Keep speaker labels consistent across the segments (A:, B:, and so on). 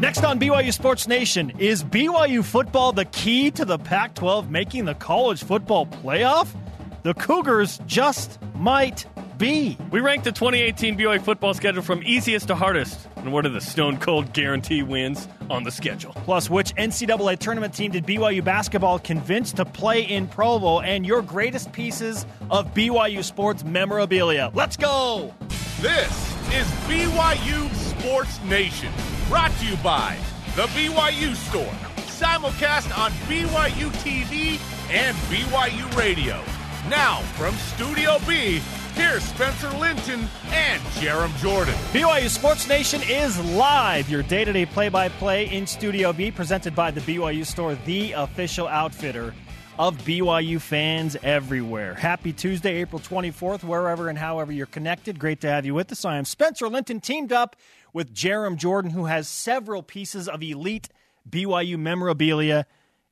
A: Next on BYU Sports Nation, is BYU football the key to the Pac 12 making the college football playoff? The Cougars just might be.
B: We ranked the 2018 BYU football schedule from easiest to hardest. And what are the stone cold guarantee wins on the schedule?
A: Plus, which NCAA tournament team did BYU basketball convince to play in Provo? And your greatest pieces of BYU sports memorabilia. Let's go!
C: This is BYU Sports Nation, brought to you by The BYU Store, simulcast on BYU TV and BYU Radio. Now, from Studio B, here's Spencer Linton and Jarom Jordan.
A: BYU Sports Nation is live, your day to day play by play in Studio B, presented by the BYU Store, the official outfitter of BYU fans everywhere. Happy Tuesday, April 24th, wherever and however you're connected. Great to have you with us. I am Spencer Linton, teamed up with Jarom Jordan, who has several pieces of elite BYU memorabilia,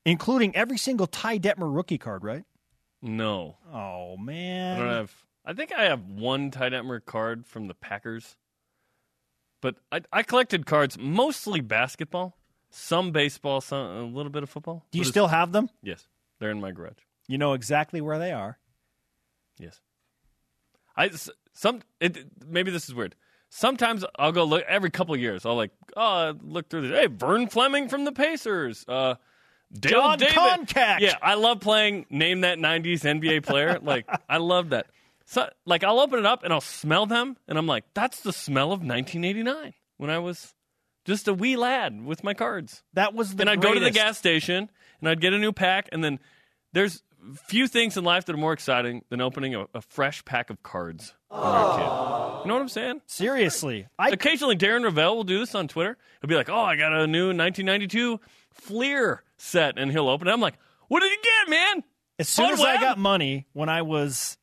A: including every single Ty Detmer rookie card, right?
B: No.
A: Oh, man.
B: I don't have. I think I have one Ty Detmer card from the Packers. But I, I collected cards, mostly basketball, some baseball, some a little bit of football.
A: Do you still have them?
B: Yes. They're in my garage.
A: You know exactly where they are.
B: Yes. I some it, maybe this is weird. Sometimes I'll go look every couple years. I'll like oh look through the hey Vern Fleming from the Pacers. Uh, Dale
A: John
B: David.
A: Concact.
B: Yeah, I love playing name that '90s NBA player. like I love that. So like I'll open it up and I'll smell them and I'm like that's the smell of 1989 when I was just a wee lad with my cards.
A: That was the
B: and I'd go to the gas station and I'd get a new pack. And then there's few things in life that are more exciting than opening a, a fresh pack of cards kid. You know what I'm saying?
A: Seriously, I
B: Occasionally, Darren Rovell will do this on Twitter. He'll be like, "Oh, I got a new 1992 Fleer set," and he'll open it. I'm like, "What did you get, man?"
A: as soon as I got money when I was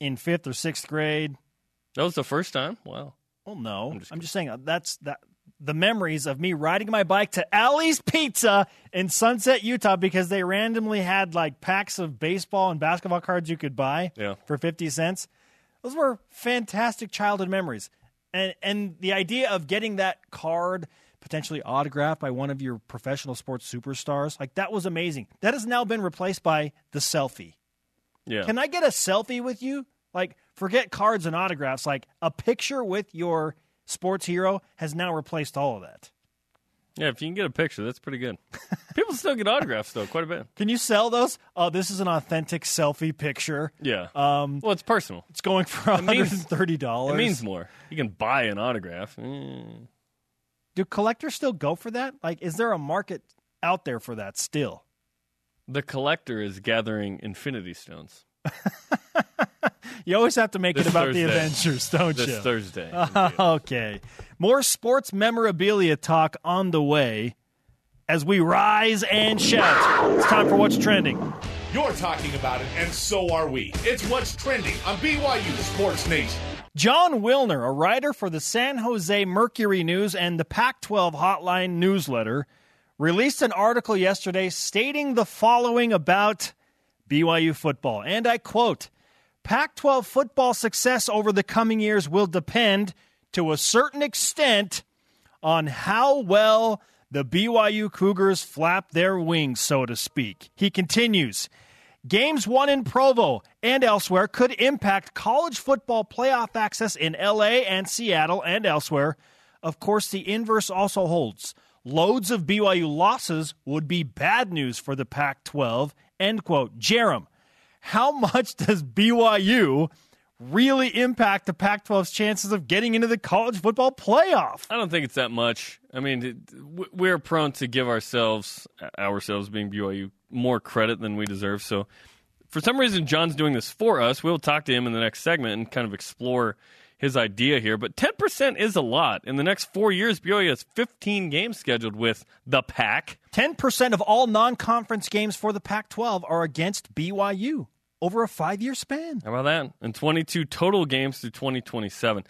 A: in fifth or sixth grade.
B: That was the first time. Wow.
A: Well, no, I'm
B: just
A: just, saying uh, that's that. The memories of me riding my bike to Allie's Pizza in Sunset, Utah, because they randomly had like packs of baseball and basketball cards you could buy
B: Yeah.
A: for fifty cents. Those were fantastic childhood memories, and and the idea of getting that card potentially autographed by one of your professional sports superstars, like that was amazing. That has now been replaced by the selfie.
B: Yeah.
A: Can I get a selfie with you? Like, forget cards and autographs. Like, a picture with your sports hero has now replaced all of that.
B: yeah. If you can get a picture, that's pretty good. People still get autographs though, quite a bit.
A: Can you sell those? Oh, this is an authentic selfie picture.
B: Yeah.
A: Um,
B: well, it's personal.
A: it's going for
B: means-
A: $130.
B: It means more. You can buy an autograph. Mm.
A: Do collectors still go for that? Like, is there a market out there for that still?
B: The collector is gathering Infinity Stones
A: You always have to make
B: This
A: it about
B: Thursday.
A: the Avengers, don't
B: this
A: you?
B: Thursday.
A: okay. More sports memorabilia talk on the way as we rise and shout. It's time for What's Trending.
C: You're talking about it, and so are we. It's what's trending on BYU Sports Nation.
A: Jon Wilner, a writer for the San Jose Mercury News and the Pac 12 Hotline newsletter, released an article yesterday stating the following about BYU football. And I quote Pac 12 football success over the coming years will depend, to a certain extent, on how well the BYU Cougars flap their wings, so to speak. He continues. Games won in Provo and elsewhere could impact college football playoff access in LA and Seattle and elsewhere. Of course, the inverse also holds. Loads of BYU losses would be bad news for the Pac 12. End quote. Jarom, how much does BYU really impact the Pac 12's chances of getting into the college football playoff?
B: I don't think it's that much. I mean, we're prone to give ourselves, ourselves being BYU, more credit than we deserve. So, for some reason, Jon's doing this for us. We'll talk to him in the next segment and kind of explore his idea here. But 10% is a lot. In the next four years, BYU has 15 games scheduled with the Pac.
A: 10% of all non conference games for the Pac 12 are against BYU over a five year span.
B: How about that? And 22 total games through 2027.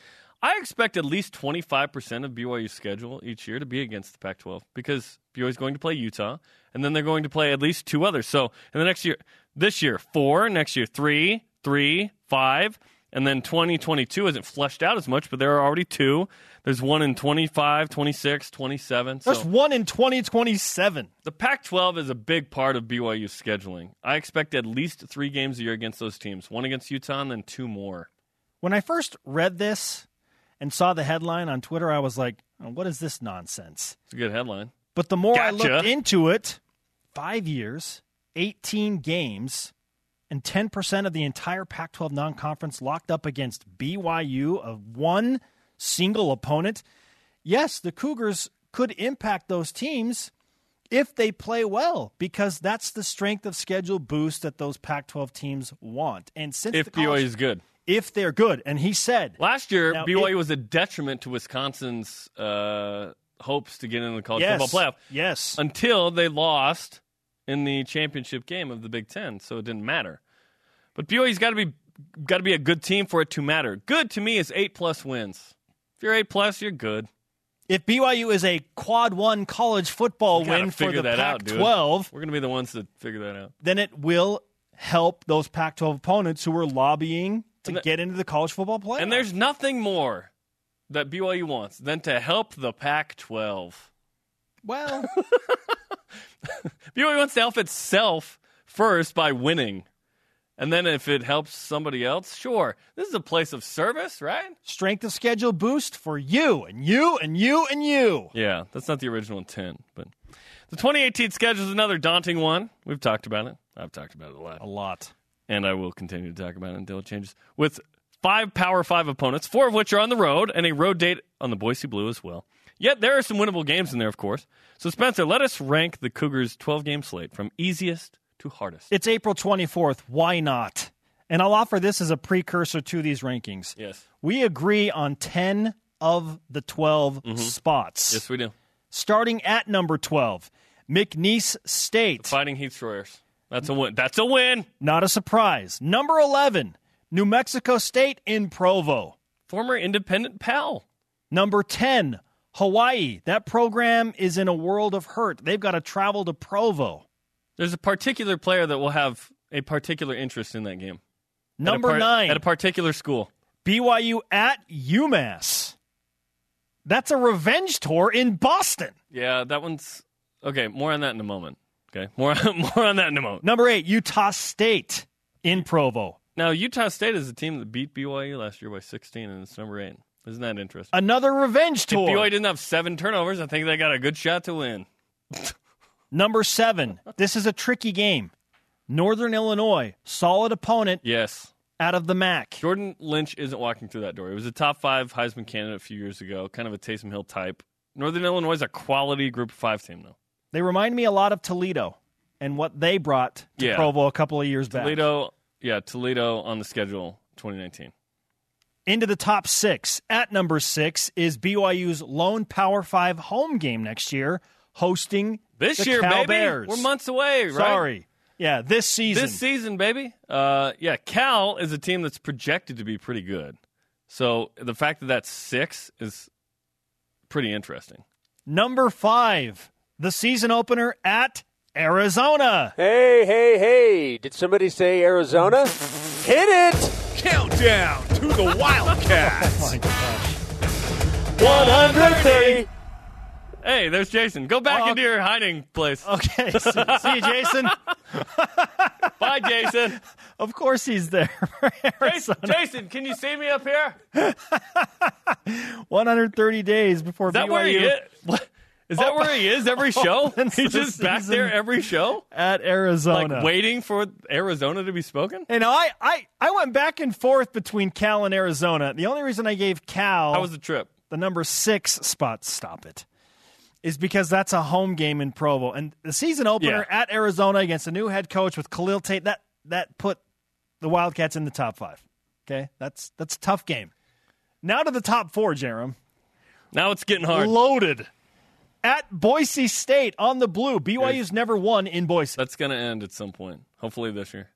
B: I expect at least 25% of BYU's schedule each year to be against the Pac 12 because BYU is going to play Utah, and then they're going to play at least two others. So in the next year, this year, four, next year, three, three, five. And then 2022 isn't fleshed out as much, but there are already two. There's one in 25, 26, 27.
A: There's one in 2027.
B: the Pac 12 is a big part of BYU's scheduling. I expect at least three games a year against those teams one against Utah and then two more.
A: When I first read this and saw the headline on Twitter, I was like, oh, what is this nonsense?
B: It's a good headline.
A: But the more I looked into it, five years, 18 games, and 10% of the entire Pac 12 non conference locked up against BYU of one single opponent. Yes, the Cougars could impact those teams if they play well, because that's the strength of schedule boost that those Pac 12 teams want. And since
B: If BYU is good.
A: if they're good, and he said,
B: Last year,
A: Now,
B: BYU
A: it-
B: was a detriment to Wisconsin's uh, hopes to get into the college
A: yes,
B: football playoff
A: yes,
B: until they lost in the championship game of the Big Ten, so it didn't matter. But BYU's got to be got to be a good team for it to matter. Good to me is eight plus wins. If you're eight plus, you're good.
A: if BYU is a quad one college football win for the
B: that
A: Pac
B: out, dude.
A: 12,
B: We're gonna be the ones that figure that out.
A: then it will help those Pac 12 opponents who are lobbying to get into the college football playoff.
B: And there's nothing more that BYU wants than to help the Pac-12.
A: well,
B: BYU wants to help itself first by winning. And then if it helps somebody else, sure. This is a place of service, right?
A: strength of schedule boost for you and you and you and you.
B: Yeah, that's not the original intent. But the 2018 schedule is another daunting one. We've talked about it. I've talked about it a lot.
A: A lot.
B: And I will continue to talk about it until it changes. With five Power Five opponents, four of which are on the road, and a road date on the Boise Blue as well. Yet there are some winnable games in there, of course. So, Spencer, let us rank the Cougars' 12 game slate from easiest to hardest.
A: It's April 24th. Why not? And I'll offer this as a precursor to these rankings.
B: yes.
A: We agree on 10 of the 12 spots.
B: Mm-hmm. Yes, we do.
A: Starting at number 12, McNeese State.
B: Fighting Heat Destroyers. That's a win. That's a win.
A: Not a surprise. Number 11, New Mexico State in Provo.
B: Former independent pal.
A: Number 10, Hawaii. That program is in a world of hurt. They've got to travel to Provo.
B: There's a particular player that will have a particular interest in that game. At
A: Number
B: par-
A: 9,
B: At a particular school.
A: BYU at UMass. That's a revenge tour in Boston.
B: Yeah, that one's okay. More on that in a moment. Okay, more more on that in a moment.
A: Number 8, Utah State in Provo.
B: Now, Utah State is a team that beat BYU last year by 16, and it's number eight. Isn't that interesting?
A: Another revenge
B: If
A: tour.
B: BYU didn't have seven turnovers, I think they got a good shot to win.
A: Number 7, this is a tricky game. Northern Illinois, solid opponent
B: Yes,
A: out of the MAC.
B: Jordan Lynch isn't walking through that door. He was a top five Heisman candidate a few years ago, kind of a Taysom Hill type. Northern Illinois is a quality Group of Five team, though.
A: They remind me a lot of Toledo and what they brought to
B: Yeah.
A: Provo a couple of years back.
B: Toledo, yeah, Toledo on the schedule 2019.
A: Into the top six. At number six is BYU's lone Power Five home game next year, hosting
B: This
A: the
B: year,
A: Cal
B: baby,
A: Bears.
B: we're months away, right?
A: Sorry, yeah, this season.
B: This season, baby. Uh, yeah, Cal is a team that's projected to be pretty good. So the fact that that's six is pretty interesting.
A: number five, the season opener at Arizona.
D: Hey, hey, hey. Did somebody say Arizona? Hit it!
C: Countdown to the Wildcats.
A: Oh my gosh.
D: 130.
B: Hey, there's Jason. Go back
A: Oh,
B: into your hiding place.
A: Okay, see, see you, Jason.
B: Bye, Jason.
A: Of course he's there. for
B: Jason,
A: Arizona.
B: Jason, can you see me up here?
A: 130 days before
B: Is that
A: BYU
B: where he is? What? Is that
A: Oh,
B: where he is every show?
A: Oh, opens
B: He's just back there every show,
A: at Arizona.
B: like waiting for Arizona to be spoken.
A: And I, I, I went back and forth between Cal and Arizona. The only reason I gave Cal
B: How was the trip?
A: the number six spot, stop it, is because that's a home game in Provo. And the season opener
B: Yeah.
A: at Arizona against a new head coach with Khalil Tate, that, that put the Wildcats in the top five. Okay? That's, that's a tough game. Now to the top four, Jarom.
B: Now it's getting hard.
A: Loaded. At Boise State on the blue. BYU's never won in Boise.
B: That's going to end at some point. Hopefully this year.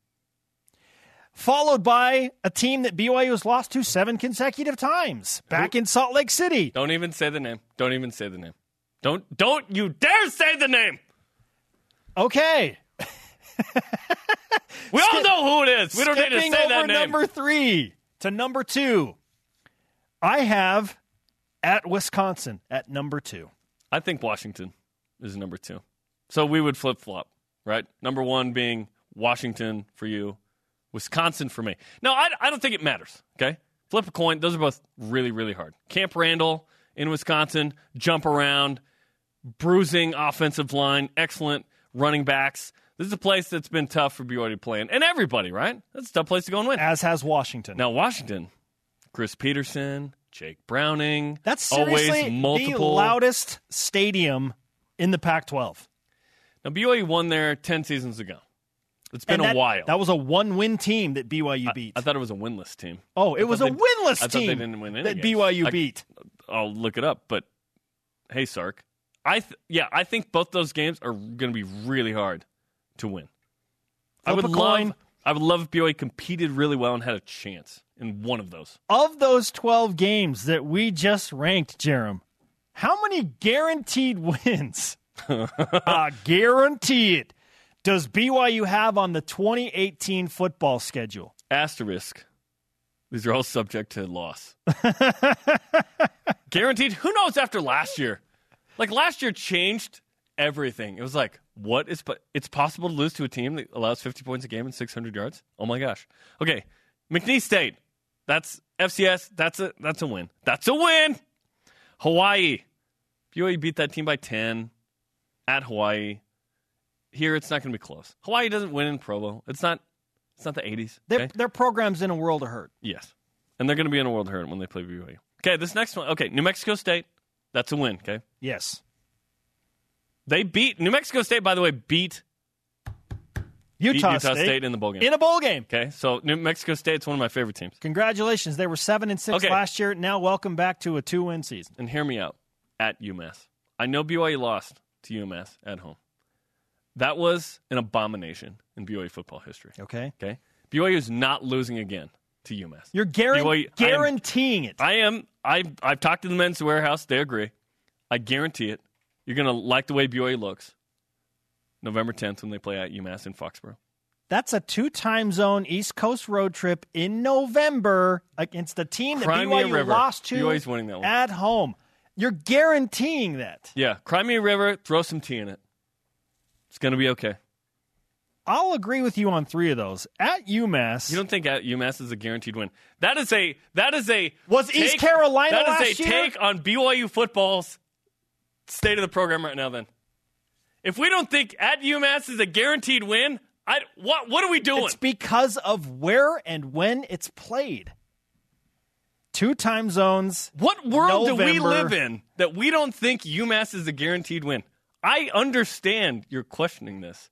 A: followed by a team that BYU has lost to seven consecutive times back in Salt Lake City.
B: Don't even say the name. Don't even say the name. Don't don't you dare say the name.
A: Okay.
B: We all know who it is. We don't need to say
A: over
B: that name.
A: number three to number two. I have at Wisconsin at number two.
B: I think Washington is number two. So we would flip flop, right? Number one being Washington for you, Wisconsin for me. No, I, I don't think it matters. Okay, flip a coin. Those are both really really hard. Camp Randall in Wisconsin, jump around, bruising offensive line, excellent running backs. This is a place that's been tough for BYU to play in, and everybody, right? That's a tough place to go and win.
A: As has Washington.
B: Now Washington, Chris Petersen, Jake Browning.
A: That's seriously
B: always multiple.
A: the loudest stadium in the Pac-12.
B: Now BYU won there ten seasons ago. It's been
A: And
B: a while.
A: That was a one-win team that BYU beat.
B: I thought it was a winless team.
A: oh, it
B: I
A: was a winless
B: I thought
A: team
B: they didn't win any
A: that
B: games.
A: BYU
B: I-
A: beat.
B: I'll look it up, but hey, Sark, I th- yeah, I think both those games are going to be really hard to win. I would love. I would love if BYU competed really well and had a chance in one of those.
A: Of those 12 games that we just ranked, Jarom, how many guaranteed wins? uh, guarantee it. Does BYU have on the 2018 football schedule?
B: Asterisk. These are all subject to loss. Guaranteed. Who knows after last year? Like last year changed everything. It was like, what is but it's possible to lose to a team that allows 50 points a game and 600 yards? Oh my gosh. Okay. McNeese State. That's FCS. That's a that's a win. That's a win. Hawaii. BYU beat that team by 10 at Hawaii. Here it's not going to be close. Hawaii doesn't win in Provo. It's not it's not the 80s.
A: Their,
B: okay?
A: their program's in a world of hurt.
B: Yes. And they're going to be in a world of hurt when they play BYU. Okay, this next one. Okay, New Mexico State. That's a win. Okay.
A: Yes.
B: They beat New Mexico State, by the way, beat, beat
A: Utah,
B: Utah State.
A: State,
B: in the bowl game.
A: in a bowl game.
B: okay, so New Mexico State's one of my favorite teams.
A: Congratulations. They were 7 and 6
B: Okay.
A: last year. Now welcome back to a two-win season.
B: And hear me out at UMass. I know BYU lost to UMass at home. That was an abomination in BYU football history.
A: Okay?
B: Okay. BYU is not losing again to UMass.
A: You're guaran-
B: BYU I am-
A: guaranteeing it.
B: I am. I've, I've talked to the men's warehouse. They agree. I guarantee it. You're going to like the way BYU looks. November 10th when they play at UMass in Foxborough.
A: That's a two-time zone East Coast road trip in November against a team that
B: Cry me a
A: BYU
B: river.
A: lost to
B: BYU's winning that one.
A: at home. You're guaranteeing that.
B: Yeah. Cry me a river. Throw some tea in it. It's going to be okay.
A: I'll agree with you on three of those. At UMass,
B: You don't think at UMass is a guaranteed win? That is a that is a
A: Was East Carolina
B: That is
A: last
B: a
A: year?
B: take on BYU football's state of the program right now. Then, if we don't think at UMass is a guaranteed win, I what what are we doing?
A: it's because of where and when it's played. Two time zones.
B: What world do we live in that we don't think UMass is a guaranteed win? I understand you're questioning this.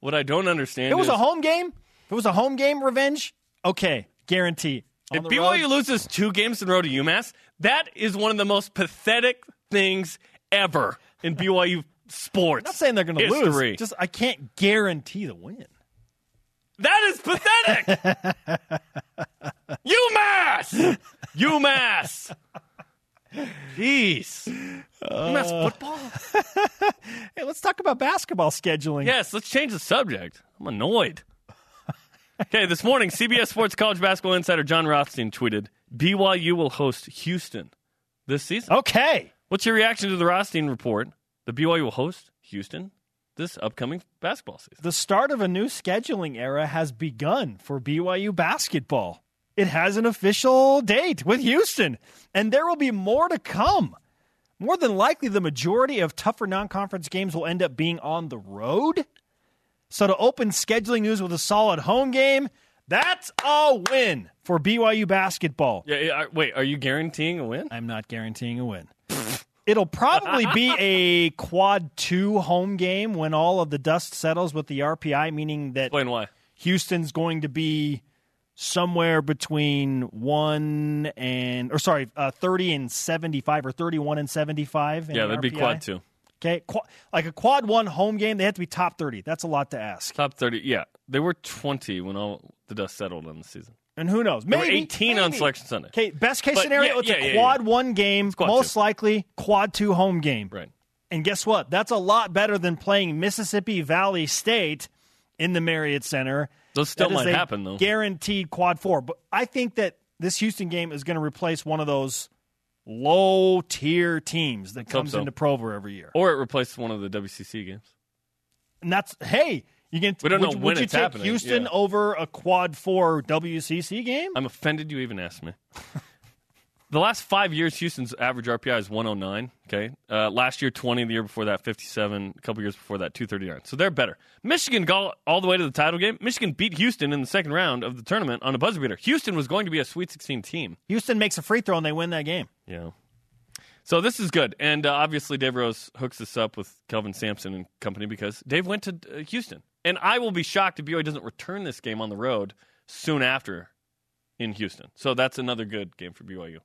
B: What I don't understand
A: it was
B: is
A: a home game. If it was a home game revenge, okay, guarantee. On
B: if BYU
A: road,
B: loses two games in a row to UMass, that is one of the most pathetic things ever in BYU sports.
A: I'm not saying they're going to lose. Just I can't guarantee the win.
B: That is pathetic. UMass, UMass. Jeez, uh, UMass football.
A: Hey, let's talk about basketball scheduling.
B: Yes, let's change the subject. I'm annoyed. okay, this morning, CBS Sports College Basketball Insider Jon Rothstein tweeted BYU will host Houston this season.
A: Okay.
B: What's your reaction to the Rothstein report? The BYU will host Houston this upcoming basketball season.
A: The start of a new scheduling era has begun for BYU basketball. It has an official date with Houston, and there will be more to come. More than likely, the majority of tougher non conference games will end up being on the road. So, to open scheduling news with a solid home game, that's a win for BYU basketball.
B: Yeah, yeah, wait, are you guaranteeing a win?
A: I'm not guaranteeing a win. It'll probably be a quad two home game when all of the dust settles with the RPI, meaning that
B: Explain why.
A: Houston's going to be somewhere between one and, or sorry, uh, 30 and 75 or 31 and 75.
B: Yeah, that'd be quad two.
A: Okay. Qu- like a quad one home game, they have to be top 30. That's a lot to ask.
B: Top 30. Yeah, they were 20 when all the dust settled on the season.
A: And who knows? Maybe
B: were 18 on. Selection Sunday.
A: Okay, best case
B: But
A: scenario,
B: yeah,
A: it's
B: yeah,
A: a
B: yeah,
A: quad one game,
B: quad
A: most
B: two.
A: likely quad two home game.
B: Right.
A: And guess what? That's a lot better than playing Mississippi Valley State in the Marriott Center
B: Those still
A: That
B: might happen, though.
A: Guaranteed quad four. But I think that this Houston game is going to replace one of those low tier teams that comes
B: so.
A: into Provo every year.
B: Or it replaces one of the WCC games.
A: And that's hey, you can.
B: We don't
A: would,
B: know
A: would
B: when
A: you
B: it's
A: take
B: happening,
A: Houston
B: yeah.
A: over a quad four WCC game?
B: I'm offended you even asked me. the last five years, Houston's average RPI is 109. Okay, uh, last year 20, the year before that 57, a couple years before that 239. So they're better. Michigan got all the way to the title game. Michigan beat Houston in the second round of the tournament on a buzzer beater. Houston was going to be a Sweet 16 team.
A: Houston makes a free throw and they win that game.
B: Yeah. So this is good, and uh, obviously Dave Rose hooks this up with Kelvin Sampson and company because Dave went to uh, Houston, and I will be shocked if BYU doesn't return this game on the road soon after in Houston. So that's another good game for BYU.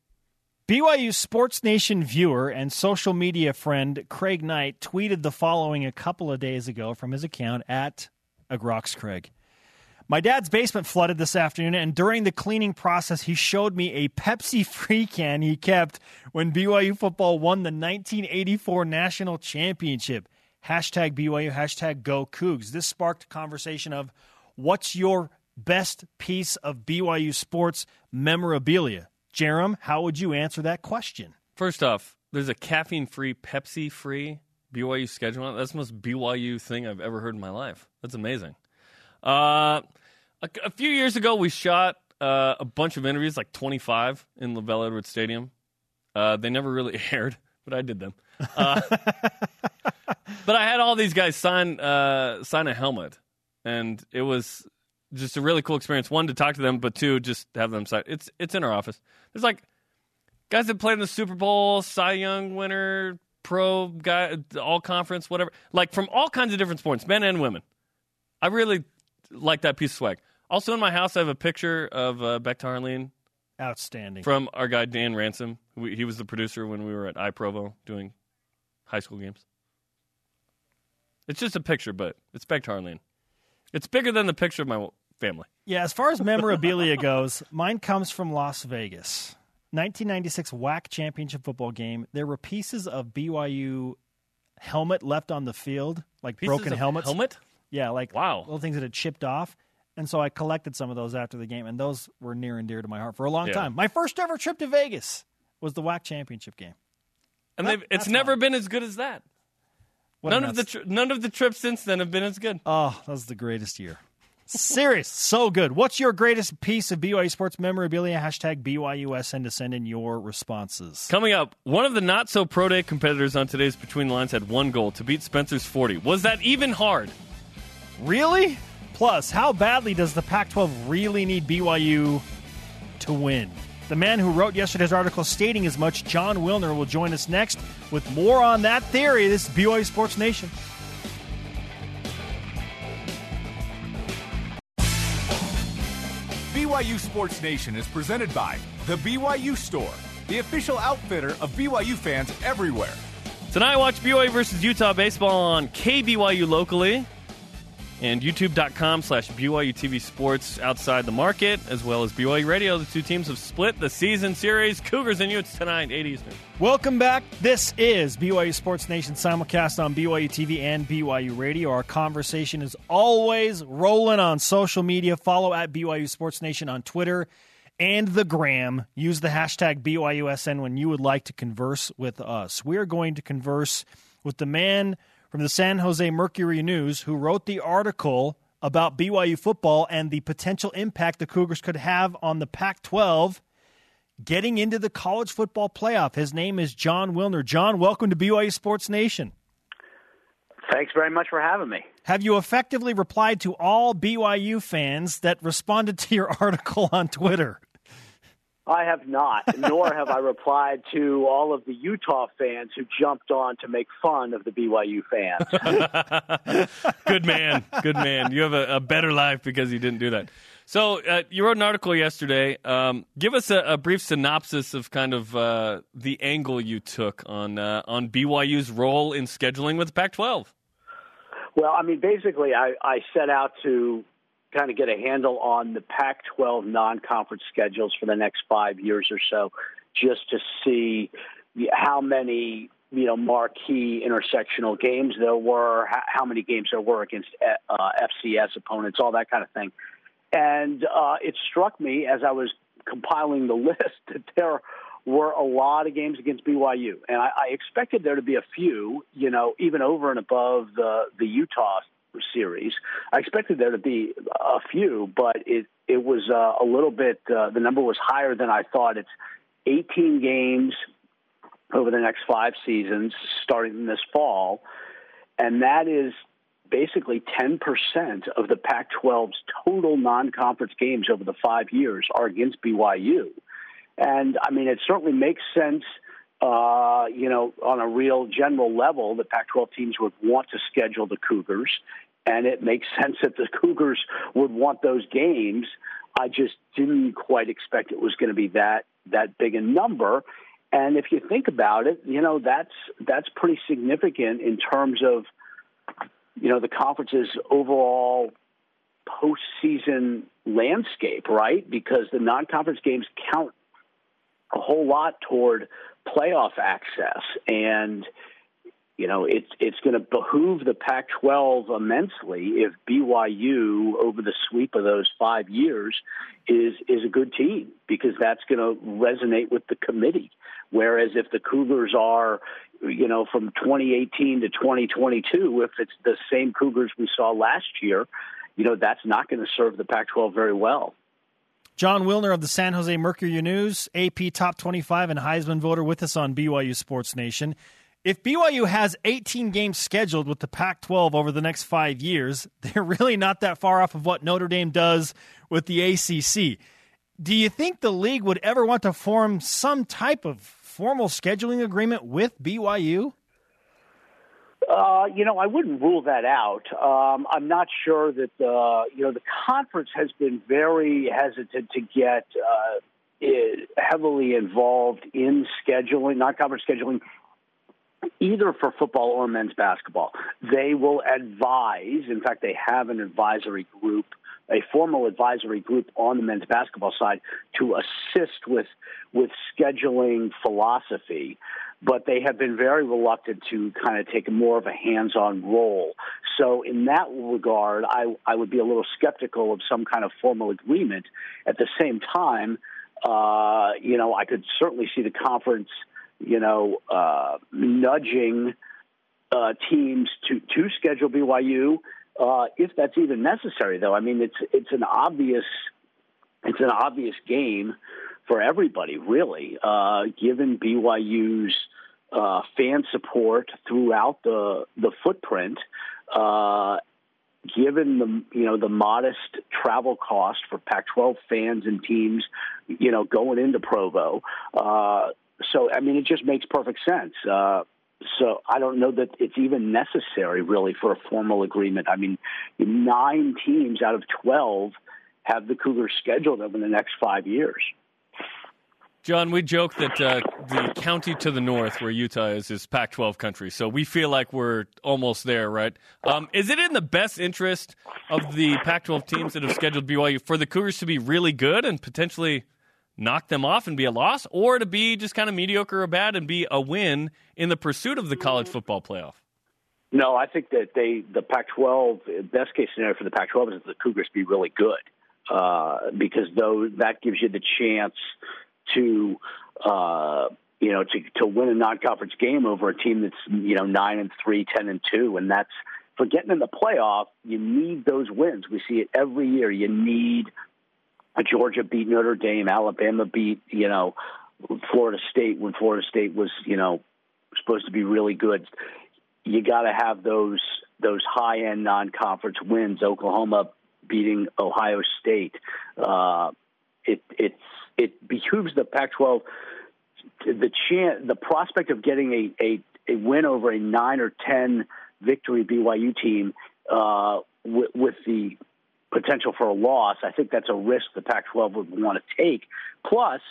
A: BYU Sports Nation viewer and social media friend Craig Knight tweeted the following a couple of days ago from his account at AgroxCraig. My dad's basement flooded this afternoon, and during the cleaning process, he showed me a Pepsi free can he kept when BYU football won the 1984 national championship. Hashtag BYU, hashtag go Cougs. This sparked a conversation of what's your best piece of BYU sports memorabilia? Jarom, how would you answer that question?
B: First off, there's a caffeine-free, Pepsi-free BYU schedule. That's the most BYU thing I've ever heard in my life. That's amazing. Uh, a, a few years ago, we shot uh, a bunch of interviews, like 25, in LaVell Edwards Stadium. Uh, they never really aired, but I did them. But I had all these guys sign uh, sign a helmet, and it was just a really cool experience. One to talk to them, but two just have them sign. It's it's in our office. There's like guys that played in the Super Bowl, Cy Young winner, pro guy, all conference, whatever. Like from all kinds of different sports, men and women. I really like that piece of swag. Also in my house, I have a picture of uh, Beck Tarleen
A: Outstanding.
B: from our guy Dan Ransom. We, he was the producer when we were at iProvo doing high school games. It's just a picture, but it's Beck Tarleen. It's bigger than the picture of my family.
A: Yeah, as far as memorabilia goes, mine comes from Las Vegas. 1996 WAC championship football game. There were pieces of BYU helmet left on the field, like
B: Pieces
A: broken helmets.
B: Helmet?
A: Yeah, like
B: Wow.
A: little things that had chipped off. And so I collected some of those after the game, and those were near and dear to my heart for a long
B: Yeah.
A: time. My first ever trip to Vegas was the WAC championship game.
B: And
A: That-
B: they've, it's never been as good as that.
A: What
B: None of the tri- none of the trips since then have been as good.
A: Oh, that was the greatest year. Serious, so good. What's your greatest piece of BYU sports memorabilia? Hashtag BYUSN to send in your responses.
B: Coming up, one of the not so pro day competitors on today's Between the Lines had one goal to beat Spencer's 40. Was that even hard?
A: Really? Plus, how badly does the Pac 12 really need BYU to win? The man who wrote yesterday's article stating as much, Jon Wilner, will join us next with more on that theory. This is BYU Sports Nation.
C: BYU Sports Nation is presented by The BYU Store, the official outfitter of BYU fans everywhere.
B: Tonight, watch BYU versus Utah baseball on KBYU locally and youtube.com slash BYU TV Sports outside the market, as well as BYU Radio. The two teams have split the season series. Cougars and Utes tonight, 8 Eastern.
A: Welcome back. This is BYU Sports Nation simulcast on BYU TV and BYU Radio. Our conversation is always rolling on social media. Follow at BYU Sports Nation on Twitter and the gram. Use the hashtag BYUSN when you would like to converse with us. We are going to converse with the man from the San Jose Mercury News who wrote the article about BYU football and the potential impact the Cougars could have on the Pac 12 getting into the college football playoff. His name is Jon Wilner. Jon, welcome to BYU Sports Nation.
E: Thanks very much for having me.
A: Have you effectively replied to all BYU fans that responded to your article on Twitter?
E: I have not, nor have I replied to all of the Utah fans who jumped on to make fun of the BYU fans.
B: Good man. Good man. You have a, a better life because you didn't do that. So uh, you wrote an article yesterday. Um, give us a, a brief synopsis of kind of uh, the angle you took on uh, on BYU's role in scheduling with Pac-12.
E: well, I mean, basically, I, I set out to kind of get a handle on the Pac 12 non conference schedules for the next five years or so, just to see how many. You know, marquee intersectional games there were, how, many games there were against uh, FCS opponents, all that kind of thing. And uh, it struck me as I was compiling the list that there were a lot of games against BYU, and I, I expected there to be a few, you know, even over and above the the Utah series. I expected there to be a few, but it it was uh, a little bit. Uh, the number was higher than I thought. It's 18 games over the next five seasons, starting this fall, and that is basically 10% of the Pac 12's total non conference games over the five years are against BYU. And I mean, it certainly makes sense, uh, you know, on a real general level, the Pac 12 teams would want to schedule the Cougars. And it makes sense that the Cougars would want those games. I just didn't quite expect it was going to be that that big a number. And if you think about it, you know that's that's pretty significant in terms of you know the conference's overall postseason landscape, right? Because the non-conference games count a whole lot toward playoff access, and you know it's it's going to behoove the Pac-12 immensely if BYU over the sweep of those five years is is a good team because that's going to resonate with the committee. Whereas if the Cougars are, you know, from 2018 to 2022, if it's the same Cougars we saw last year, you know, that's not going to serve the Pac-12 very well.
A: Jon Wilner of the San Jose Mercury News, AP Top 25 and Heisman voter with us on BYU Sports Nation. If BYU has 18 games scheduled with the Pac 12 over the next five years, they're really not that far off of what Notre Dame does with the ACC. Do you think the league would ever want to form some type of formal scheduling agreement with BYU?
E: Uh, you know, I wouldn't rule that out. Um, I'm not sure that uh, you know the conference has been very hesitant to get uh, heavily involved in scheduling, not conference scheduling, either for football or men's basketball. They will advise. In fact, they have an advisory group a formal advisory group on the men's basketball side to assist with with scheduling philosophy but they have been very reluctant to kind of take more of a hands-on role. So in that regard, I, I would be a little skeptical of some kind of formal agreement. At the same time, uh, you know, I could certainly see the conference, you know, uh, nudging uh, teams to to schedule BYU uh, if that's even necessary. Though I mean, it's it's an obvious it's an obvious game for everybody, really, uh, given BYU's uh, fan support throughout the the footprint. Uh, given the you know the modest travel cost for Pac-12 fans and teams, you know going into Provo, uh, so I mean it just makes perfect sense. Uh, so I don't know that it's even necessary really for a formal agreement. I mean, nine teams out of twelve have the Cougars scheduled over the next five years.
B: Jon, we joke that uh, the county to the north, where Utah is, is Pac-12 country. So we feel like we're almost there, right? Um, is it in the best interest of the Pac-12 teams that have scheduled BYU for the Cougars to be really good and potentially knock them off and be a loss, or to be just kind of mediocre or bad and be a win in the pursuit of the college football playoff?
E: No, I think that they the Pac-12 best case scenario for the Pac-12 is that the Cougars be really good uh, because though that gives you the chance to uh, you know to to win a non-conference game over a team that's you know nine and three, ten and two, and that's for getting in the playoff. You need those wins. We see it every year. You need a Georgia beat Notre Dame, Alabama beat you know Florida State when Florida State was you know supposed to be really good. You got to have those those high end non conference wins. Oklahoma beating Ohio State. Uh, it it's it behooves the Pac-12 the chance the prospect of getting a, a a win over a nine or ten victory BYU team uh, with, with the potential for a loss, I think that's a risk the Pac-12 would want to take. Plus,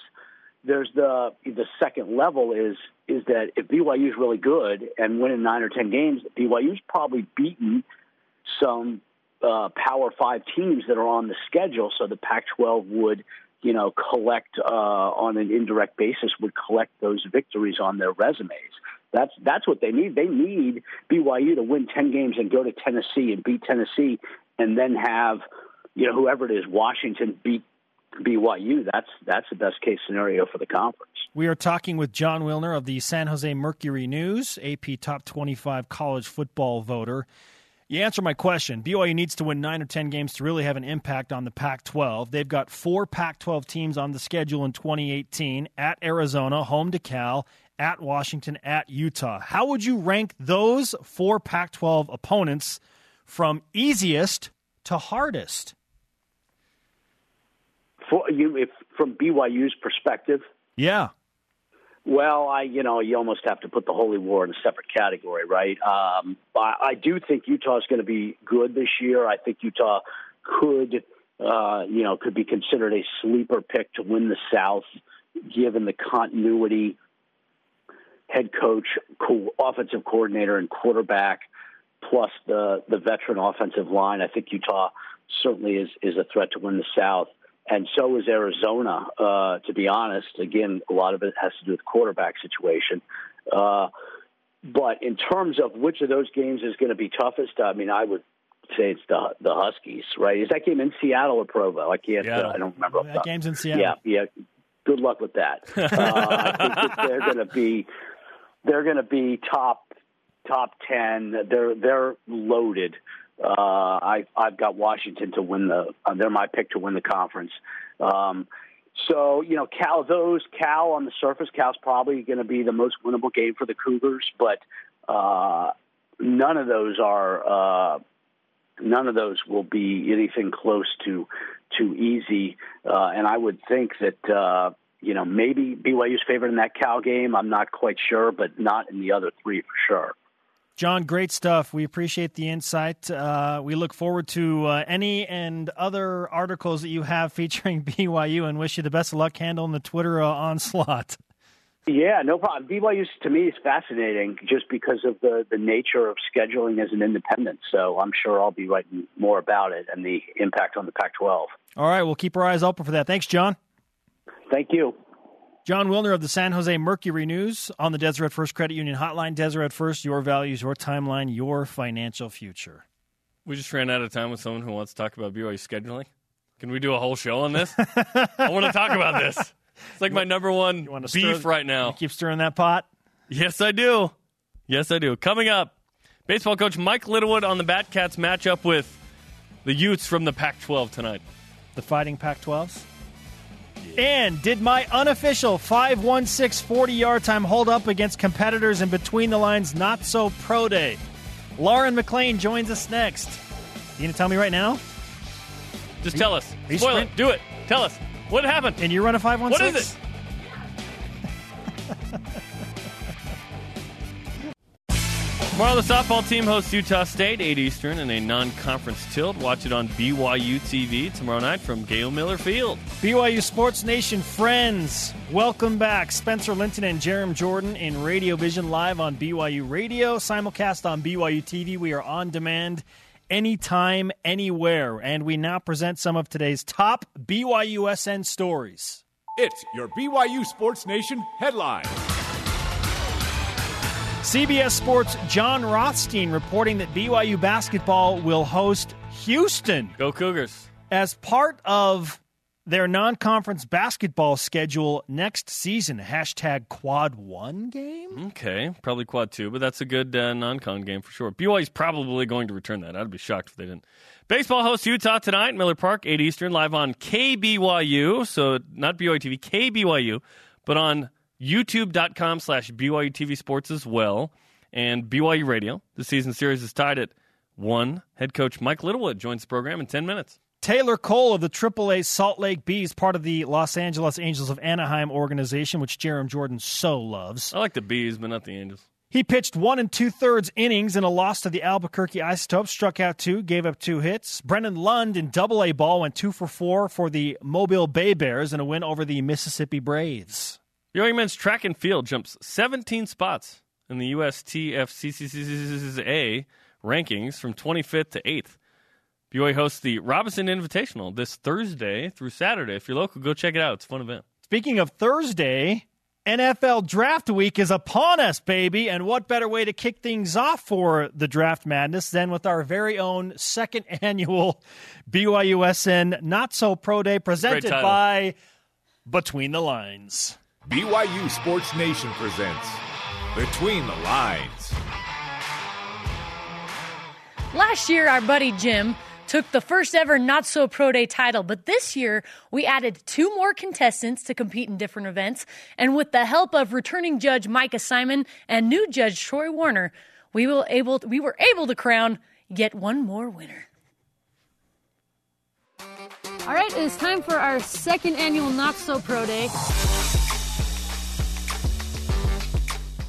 E: there's the the second level is is that if BYU is really good and winning nine or ten games, BYU's probably beaten some uh, Power Five teams that are on the schedule, so the Pac-12 would you know collect uh, on an indirect basis would collect those victories on their resumes. That's that's what they need. They need BYU to win ten games and go to Tennessee and beat Tennessee, and then have you know, whoever it is, Washington beat BYU. That's that's the best case scenario for the conference.
A: We are talking with Jon Wilner of the San Jose Mercury News, AP Top 25 college football voter. You answer my question. BYU needs to win nine or 10 games to really have an impact on the Pac 12. They've got four Pac 12 teams on the schedule in 2018 at Arizona, home to Cal, at Washington, at Utah. How would you rank those four Pac 12 opponents from easiest to hardest?
E: For you, if from BYU's perspective,
A: yeah.
E: Well, I you know you almost have to put the Holy War in a separate category, right? Um, I, I do think Utah is going to be good this year. I think Utah could uh, you know could be considered a sleeper pick to win the South, given the continuity, head coach, co- offensive coordinator, and quarterback, plus the the veteran offensive line. I think Utah certainly is is a threat to win the South and so is Arizona. Uh, to be honest, again, a lot of it has to do with the quarterback situation. Uh, but in terms of which of those games is going to be toughest, I mean, I would say it's the the Huskies, right? Is that game in Seattle or Provo? I can't. Uh, I don't remember.
A: That game's in Seattle.
E: Yeah, yeah. Good luck with that. uh, I think that they're going to be they're going to be top top ten. They're they're loaded. Uh, I, I've got Washington to win the. Uh, they're my pick to win the conference. Um, so you know, Cal. Those Cal on the surface, Cal's probably going to be the most winnable game for the Cougars, but uh, none of those are. Uh, none of those will be anything close to too easy. Uh, and I would think that uh, you know maybe BYU's favored in that Cal game. I'm not quite sure, but not in the other three for sure.
A: Jon, great stuff. We appreciate the insight. Uh, we look forward to uh, any and other articles that you have featuring BYU and wish you the best of luck handling the Twitter uh, onslaught.
E: Yeah, no problem. BYU to me is fascinating just because of the, the nature of scheduling as an independent. So I'm sure I'll be writing more about it and the impact on the Pac 12.
A: All right, we'll keep our eyes open for that. Thanks, Jon.
E: Thank you.
A: Jon Wilner of the San Jose Mercury News on the Deseret First Credit Union Hotline. Deseret First, your values, your timeline, your financial future.
B: We just ran out of time with someone who wants to talk about BYU scheduling. Can we do a whole show on this? I want to talk about this. It's like my number one beef
A: stir,
B: right now.
A: keep stirring that pot?
B: Yes, I do. Yes, I do. Coming up, baseball coach Mike Littlewood on the Batcats matchup with the Utes from the Pac 12 tonight.
A: The Fighting Pac 12s? And did my unofficial 516 40 yard time hold up against competitors in between the lines not so pro day? Lauren McLean joins us next. You gonna tell me right now?
B: Just tell us. Spoil it. Do it. Tell us. What happened?
A: And you run a 516?
B: What is it? Tomorrow, the softball team hosts Utah State, 8 Eastern, in a non conference tilt. Watch it on BYU TV tomorrow night from Gail Miller Field.
A: BYU Sports Nation friends, welcome back. Spencer Linton and Jarom Jordan in Radio Vision live on BYU Radio, simulcast on BYU TV. We are on demand anytime, anywhere. And we now present some of today's top BYUSN stories.
C: It's your BYU Sports Nation headline.
A: CBS Sports' Jon Rothstein reporting that BYU basketball will host Houston.
B: Go Cougars.
A: As part of their non conference basketball schedule next season. Hashtag quad one game?
B: Okay, probably quad two, but that's a good uh, non con game for sure. BYU's probably going to return that. I'd be shocked if they didn't. Baseball hosts Utah tonight, Miller Park, 8 Eastern, live on KBYU. So not BYU TV, KBYU, but on youtube.com slash BYU TV Sports as well, and BYU Radio. The season series is tied at one. Head coach Mike Littlewood joins the program in 10 minutes.
A: Taylor Cole of the AAA Salt Lake Bees, part of the Los Angeles Angels of Anaheim organization, which Jarom Jordan so loves.
B: I like the Bees, but not the Angels.
A: He pitched one and two thirds innings in a loss to the Albuquerque Isotopes, struck out two, gave up two hits. Brennan Lund in double A ball went two for four for the Mobile Bay Bears in a win over the Mississippi Braves.
B: BYU men's track and field jumps 17 spots in the USTFCCCA rankings from 25th to 8th. BYU hosts the Robinson Invitational this Thursday through Saturday. If you're local, go check it out. It's a fun event.
A: Speaking of Thursday, NFL Draft Week is upon us, baby. And what better way to kick things off for the Draft Madness than with our very own second annual BYUSN Not So Pro Day presented by Between the Lines.
C: BYU Sports Nation presents Between the Lines.
F: Last year, our buddy Jim took the first ever Not So Pro Day title, but this year we added two more contestants to compete in different events. And with the help of returning judge Micah Simon and new judge Troy Warner, we, will able, we were able to crown yet one more winner. All right, it is time for our second annual Not So Pro Day.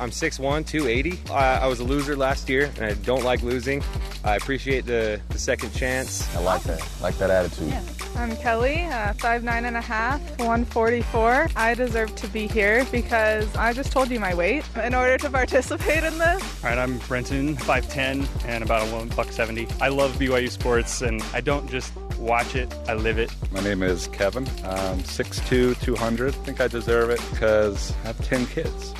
G: I'm 6'1", 280. I, I was a loser last year, and I don't like losing. I appreciate the, the second chance.
H: I like that. like that attitude.
I: I'm Kelly, uh, five nine and a half, 144. I deserve to be here because I just told you my weight in order to participate in this.
J: All right, I'm Brenton, 5'10 and about a one buck 70. I love BYU sports and I don't just watch it, I live it.
H: My name is Kevin. I'm 6'2", 200. I think I deserve it because I have 10 kids.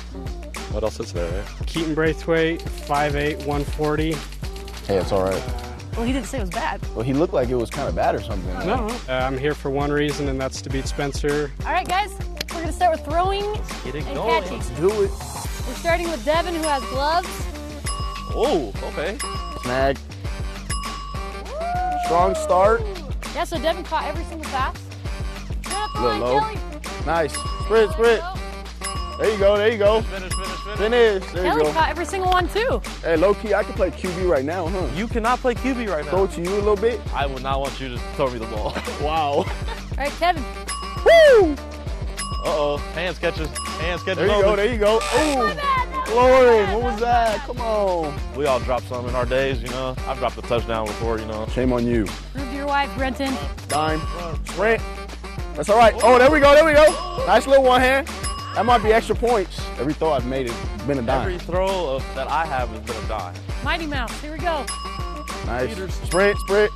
H: What else is there.
K: Keaton Braithwaite, 5'8", 140.
L: Hey, it's all right.
F: Well, he didn't say it was bad.
L: Well, he looked like it was kind of bad or something.
K: No, uh, I'm here for one reason, and that's to beat Spencer.
F: All right, guys, we're going to start with throwing and catching.
L: Let's Do it.
F: We're starting with Devin, who has gloves.
L: Oh, okay. Snag. Strong start.
F: Yeah, so Devin caught every single pass. Straight up
L: Little
F: line,
L: low.
F: Kelly.
L: Nice. Sprint, sprint. There you go, there you go.
M: Finish, finish, finish.
L: Finish. There you
F: Kelly
L: go.
F: caught every single one, too.
L: Hey, low key, I can play QB right now, huh?
M: You cannot play QB right now.
L: Throw it to you a little bit.
M: I will not want you to throw me the ball.
L: Wow.
F: All right, Kevin.
L: Woo!
M: Uh oh. Hands catches. Hands catches.
L: There you go, there you go. Ooh. Lauren, what was that? Come on.
M: We all dropped some in our days, you know. I've dropped a touchdown before, you know.
L: Shame on you.
F: Prove to your wife, Brenton.
L: Dime. Sprint. That's all right. Oh, there we go, there we go. Nice little one hand. That might be extra points. Every throw I've made has been a
M: die.
L: Every
M: throw of, that I have has been a dime.
F: Mighty Mouse. Here we go.
L: Nice. Sprint, sprint.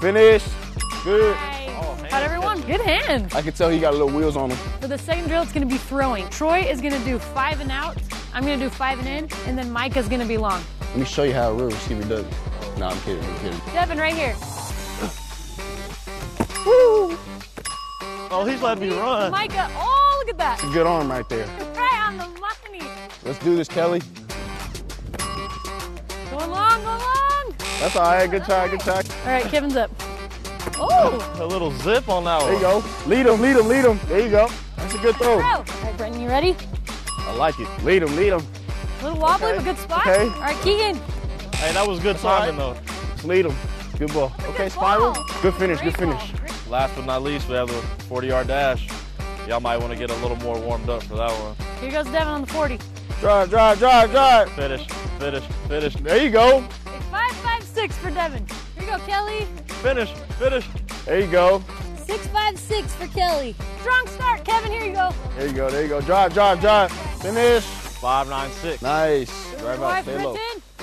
L: Finish. Good.
F: Nice. Oh, Caught everyone. Good hand.
L: I can tell he got a little wheels on him.
F: For the second drill, it's going to be throwing. Troy is going to do five and out. I'm going to do five and in. And then Micah's going to be long.
L: Let me show you how a real receiver does it. No, I'm kidding, I'm kidding.
F: Devin, right here. Woo!
M: Oh, he's letting me run.
F: Micah. Oh, look at that.
L: It's a good arm right there.
F: Right on the money.
L: Let's do this, Kelly.
F: Going long, going long.
L: That's all right. Good try, good try.
F: All right, Kevin's up. Oh,
M: A little zip on that one.
L: There you go. Lead him, lead him, lead him. There you go. That's a good throw.
F: throw. All right, Brenton, you ready?
L: I like it. Lead him, lead him.
F: A little wobbly,
L: Okay.
F: but good spot.
L: Okay.
F: All right, Keegan.
M: Hey, that was good
L: That's
M: timing,
L: right.
M: though.
L: Just lead him. Good ball. Okay, spiral.
F: ball.
L: Good finish,
F: Great
L: good finish.
F: ball.
M: Last but not least, we have the 40 yard dash. Y'all might want to get a little more warmed up for that one.
F: Here goes Devin on the 40.
L: Drive, drive, drive, drive.
M: Finish, finish, finish,
L: There you go.
F: It's five, five, six for Devin. Here you go, Kelly.
M: finish, finish.
L: There you go.
F: Six, five, six for Kelly. Strong start, Kevin. Here you go.
L: There you go, there you go. Drive, drive, drive. Finish.
M: 596.
L: Nice. Drive out, stay low.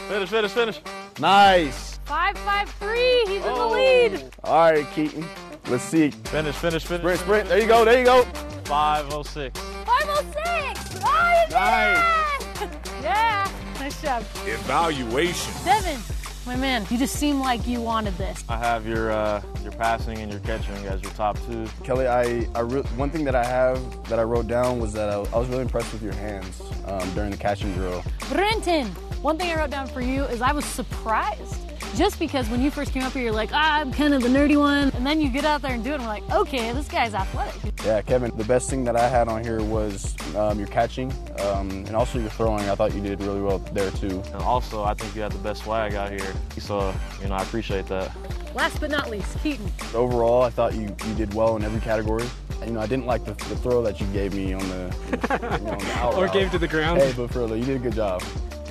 M: Finish, finish, finish.
L: Nice.
F: Five, five, three. He's in the
M: Oh.
F: lead.
L: All right, Keaton. Let's see.
M: Finish, finish, finish.
L: Sprint, sprint. There you go, there you go.
M: 506.
F: 506. Oh, you
L: Nice.
F: Yeah. Nice job.
C: Evaluation.
F: Devin, my man, you just seem like you wanted this.
M: I have your uh, your passing and your catching as your top two.
L: Kelly, I, I re- one thing that I have that I wrote down was that I, I was really impressed with your hands um, during the catching drill.
F: Brenton, one thing I wrote down for you is I was surprised. Just because when you first came up here, you're like, ah, I'm kind of the nerdy one. And then you get out there and do it, and we're like, okay, this guy's athletic.
L: Yeah, Kevin, the best thing that I had on here was um, your catching um, and also your throwing. I thought you did really well there too.
M: And also, I think you have the best swag out here. So, you know, I appreciate that.
F: Last but not least, Keaton.
L: Overall, I thought you, you did well in every category. You know, I didn't like the, the throw that you gave me on the, you know, on the out
K: Or
L: route.
K: gave to the ground.
L: Hey, but for real, you did a good job.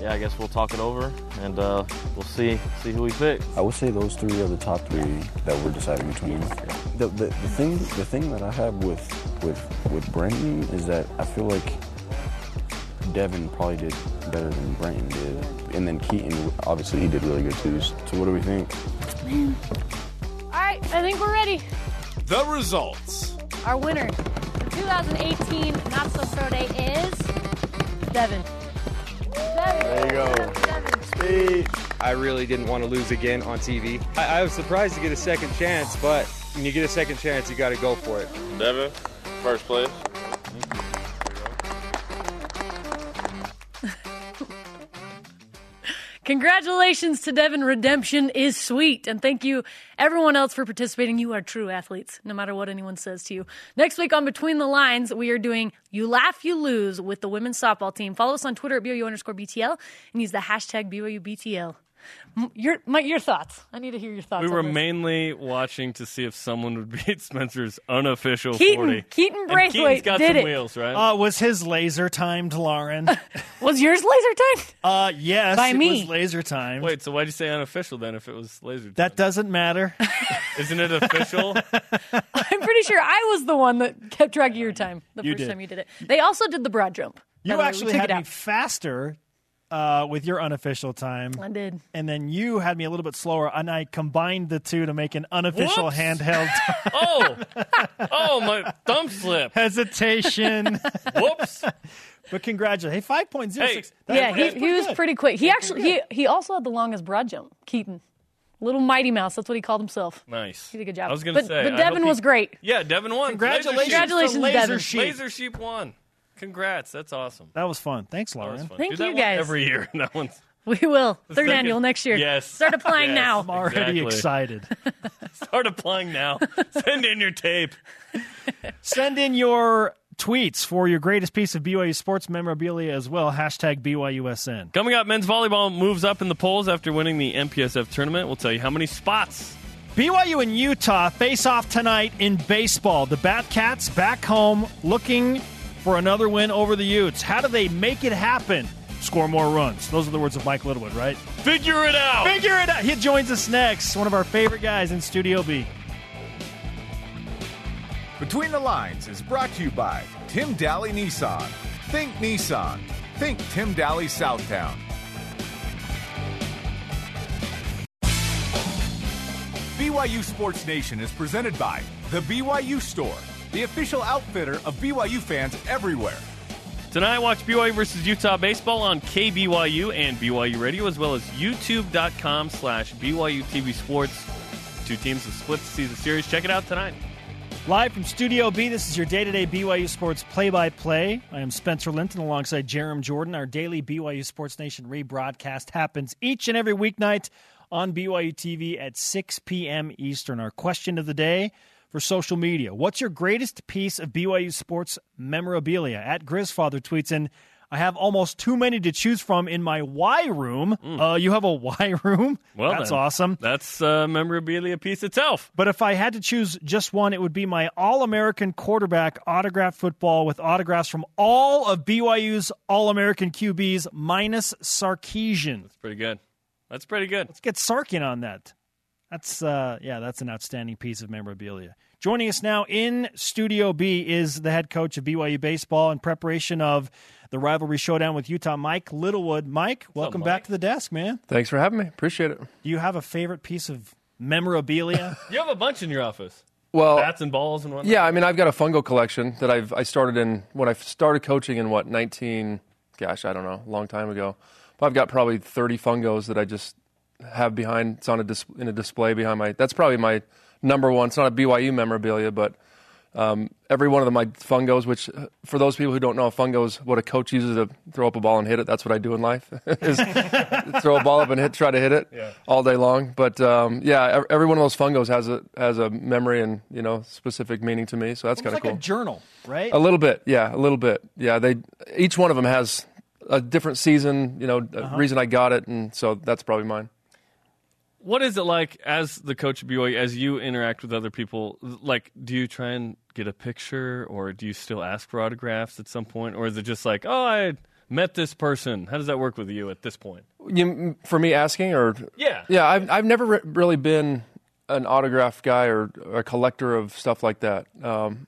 M: Yeah, I guess we'll talk it over and uh, we'll see see who we pick.
H: I would say those three are the top three that we're deciding between. The, the, the thing the thing that I have with with with Brenton is that I feel like Devin probably did better than Brenton did, and then Keaton obviously he did really good too. So what do we think?
F: All right, I think we're ready.
C: The results.
F: Our winner, the 2018 Not So Pro Day is Devin.
L: There you go.
G: I really didn't want to lose again on TV. I, I was surprised to get a second chance, but when you get a second chance, you got to go for it.
M: Devin, first place.
F: Congratulations to Devin. Redemption is sweet. And thank you, everyone else, for participating. You are true athletes, no matter what anyone says to you. Next week on Between the Lines, we are doing You Laugh, You Lose with the women's softball team. Follow us on Twitter at BYU underscore BTL and use the hashtag BYU BTL. M- Your, my, your thoughts. I need to hear your thoughts.
B: We were mainly watching to see if someone would beat Spencer's unofficial
F: Keaton-
B: 40.
F: Keaton
B: And
F: Braithwaite
B: Keaton's got
F: did
B: some
F: it.
B: wheels, right?
A: Uh, was his laser timed, Lauren?
F: Was yours laser time?
A: Uh, yes,
F: By
A: it
F: me.
A: was laser timed.
B: Wait, so why'd you say unofficial then if it was laser?
A: That doesn't matter.
B: Isn't it official?
F: I'm pretty sure I was the one that kept track of your time the
A: You
F: first
A: did.
F: time you did it. They also did the broad jump.
A: You
F: the way. We
A: actually
F: took
A: had
F: it
A: me faster uh, with your unofficial time.
F: I did.
A: And then you had me a little bit slower, and I combined the two to make an unofficial
B: Whoops.
A: handheld
B: oh, oh, my thumb slip.
A: hesitation.
B: Whoops.
A: but congratulations. Hey, 5.06.
B: Hey,
A: That's
F: yeah,
A: pretty-
F: he, he was
A: good.
F: pretty quick. He actually he he also had the longest broad jump. Keaton, little mighty mouse. That's what he called himself.
B: Nice.
F: He did a good job.
B: I was going to
F: But-
B: say.
F: but Devin
B: hope he-
F: was great.
B: Yeah, Devin won.
A: Congratulations,
B: Laser
F: Congratulations,
A: to Laser
F: Devin.
A: Sheep.
B: Laser Sheep won. Congrats. That's awesome.
A: That was fun. Thanks,
B: That was
A: Lauren.
B: fun.
F: Thank
B: Do that
F: you,
B: one
F: guys.
B: Every year. That one's
F: We will third
B: second-
F: annual next year.
B: Yes.
F: start applying
B: Yes.
F: now.
A: I'm already
B: Exactly.
A: excited.
B: start applying now. Send in your tape.
A: Send in your tweets for your greatest piece of BYU sports memorabilia as well. Hashtag BYUSN.
B: Coming up, men's volleyball moves up in the polls after winning the MPSF tournament. We'll tell you how many spots.
A: BYU and Utah face off tonight in baseball. The Batcats back home looking for another win over the Utes. How do they make it happen? Score more runs. Those are the words of Mike Littlewood, right?
B: Figure it out.
A: Figure it out. He joins us next. One of our favorite guys in Studio B.
C: Between the Lines is brought to you by Tim Dahle Nissan. Think Nissan. Think Tim Dahle Southtown. BYU Sports Nation is presented by The BYU Store, the official outfitter of BYU fans everywhere.
B: Tonight, watch BYU versus Utah baseball on KBYU and BYU Radio, as well as YouTube.com slash BYU TV Sports. Two teams have split to see the series. Check it out tonight.
A: Live from Studio B, this is your day to day BYU Sports play by play. I am Spencer Linton alongside Jarom Jordan. Our daily BYU Sports Nation rebroadcast happens each and every weeknight on BYU TV at 6 p.m. Eastern. Our question of the day for social media What's your greatest piece of BYU Sports memorabilia? At Grizzfather tweets in, I have almost too many to choose from in my Y room. Uh, you have a Y room?
B: Well,
A: That's
B: then,
A: awesome.
B: That's a memorabilia piece itself.
A: But if I had to choose just one, it would be my All American quarterback autographed football with autographs from all of BYU's All American QBs minus Sarkisian.
B: That's pretty good. That's pretty good.
A: Let's get Sarkin on that. That's uh, yeah, that's an outstanding piece of memorabilia. Joining us now in Studio B is the head coach of BYU baseball in preparation of the rivalry showdown with Utah, Mike Littlewood. Mike, welcome back to the desk, man.
N: Thanks for having me. Appreciate it.
A: Do you have a favorite piece of memorabilia?
B: You have a bunch in your office.
N: Well,
B: Bats and balls and whatnot.
N: yeah, I mean, I've got a fungo collection that I've I started in when I started coaching in what 19, gosh, I don't know, a long time ago. But I've got probably 30 fungos that I just have behind. It's on a dis, in a display behind my. That's probably my number one. It's not a BYU memorabilia, but um, every one of them, my fungos. Which, for those people who don't know, a fungo is what a coach uses to throw up a ball and hit it. That's what I do in life: is throw a ball up and hit, try to hit it
B: Yeah.
N: all day long. But um, yeah, every one of those fungos has a has a memory and you know specific meaning to me. So that's kind of
A: like
N: cool.
A: a journal, right?
N: A little bit, yeah, a little bit. Yeah, they each one of them has a different season, you know,
B: Uh-huh.
N: reason I got it, and so that's probably mine.
B: What is it like as the coach of BYU, as you interact with other people? Like, do you try and get a picture, or do you still ask for autographs at some point, or is it just like, oh, I met this person? How does that work with you at this point?
N: You, for me asking, or
B: Yeah.
N: yeah, I've I've never re- really been an autograph guy or a collector of stuff like that. Um,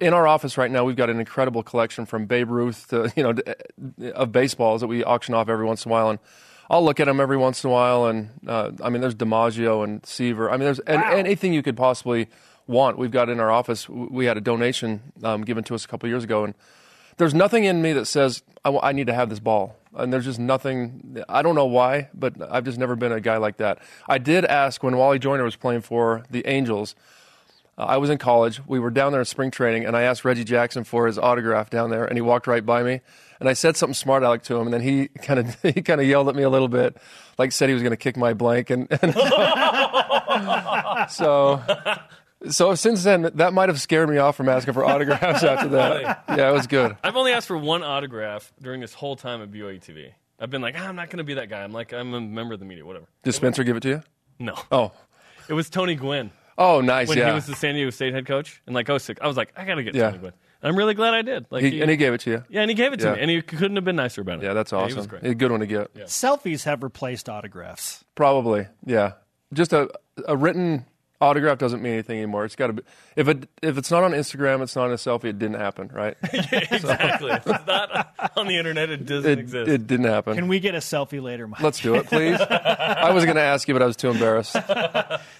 N: in our office right now, we've got an incredible collection from Babe Ruth to you know d- of baseballs that we auction off every once in a while, and I'll look at them every once in a while. And uh, I mean, there's DiMaggio and Seaver. I mean, there's an anything you could possibly want. We've got in our office. We had a donation um, given to us a couple years ago, and there's nothing in me that says I, need to have this ball. And there's just nothing. I don't know why, but I've just never been a guy like that. I did ask when Wally Joyner was playing for the Angels. Uh, I was in college. We were down there in spring training, and I asked Reggie Jackson for his autograph down there, and he walked right by me. And I said something smart aleck to him, and then he kind of he kind of yelled at me a little bit, like said he was going to kick my blank, and, and so so since then that might have scared me off from asking for autographs after that. Yeah, it was good.
B: I've only asked for one autograph during this whole time at BYU TV. I've been like, ah, I'm not going to be that guy. I'm like, I'm a member of the media, whatever.
N: Did Spencer give it to you?
B: No.
N: Oh,
B: It was Tony Gwynn.
N: oh, nice.
B: when
N: yeah,
B: he was the San Diego State head coach, and like, oh, sick. I was like, I got to get
N: Yeah.
B: Tony Gwynn. And I'm really glad I did. Like,
N: He- and he gave it to you.
B: Yeah, and he gave it to
N: Yeah.
B: me, and he couldn't have been nicer about it.
N: Yeah, that's
B: Yeah,
N: awesome.
B: he was great.
N: A good one to get.
A: Selfies have replaced autographs.
N: Probably, yeah. Just a a written autograph doesn't mean anything anymore. It's got to be if it if it's not on Instagram, it's not a selfie. It didn't happen, right?
B: yeah, exactly. If it's not on the internet, it doesn't
N: it,
B: exist.
N: it didn't happen.
A: Can we get a selfie later, Mike?
N: Let's do it, please. I was going to ask you, but I was too embarrassed.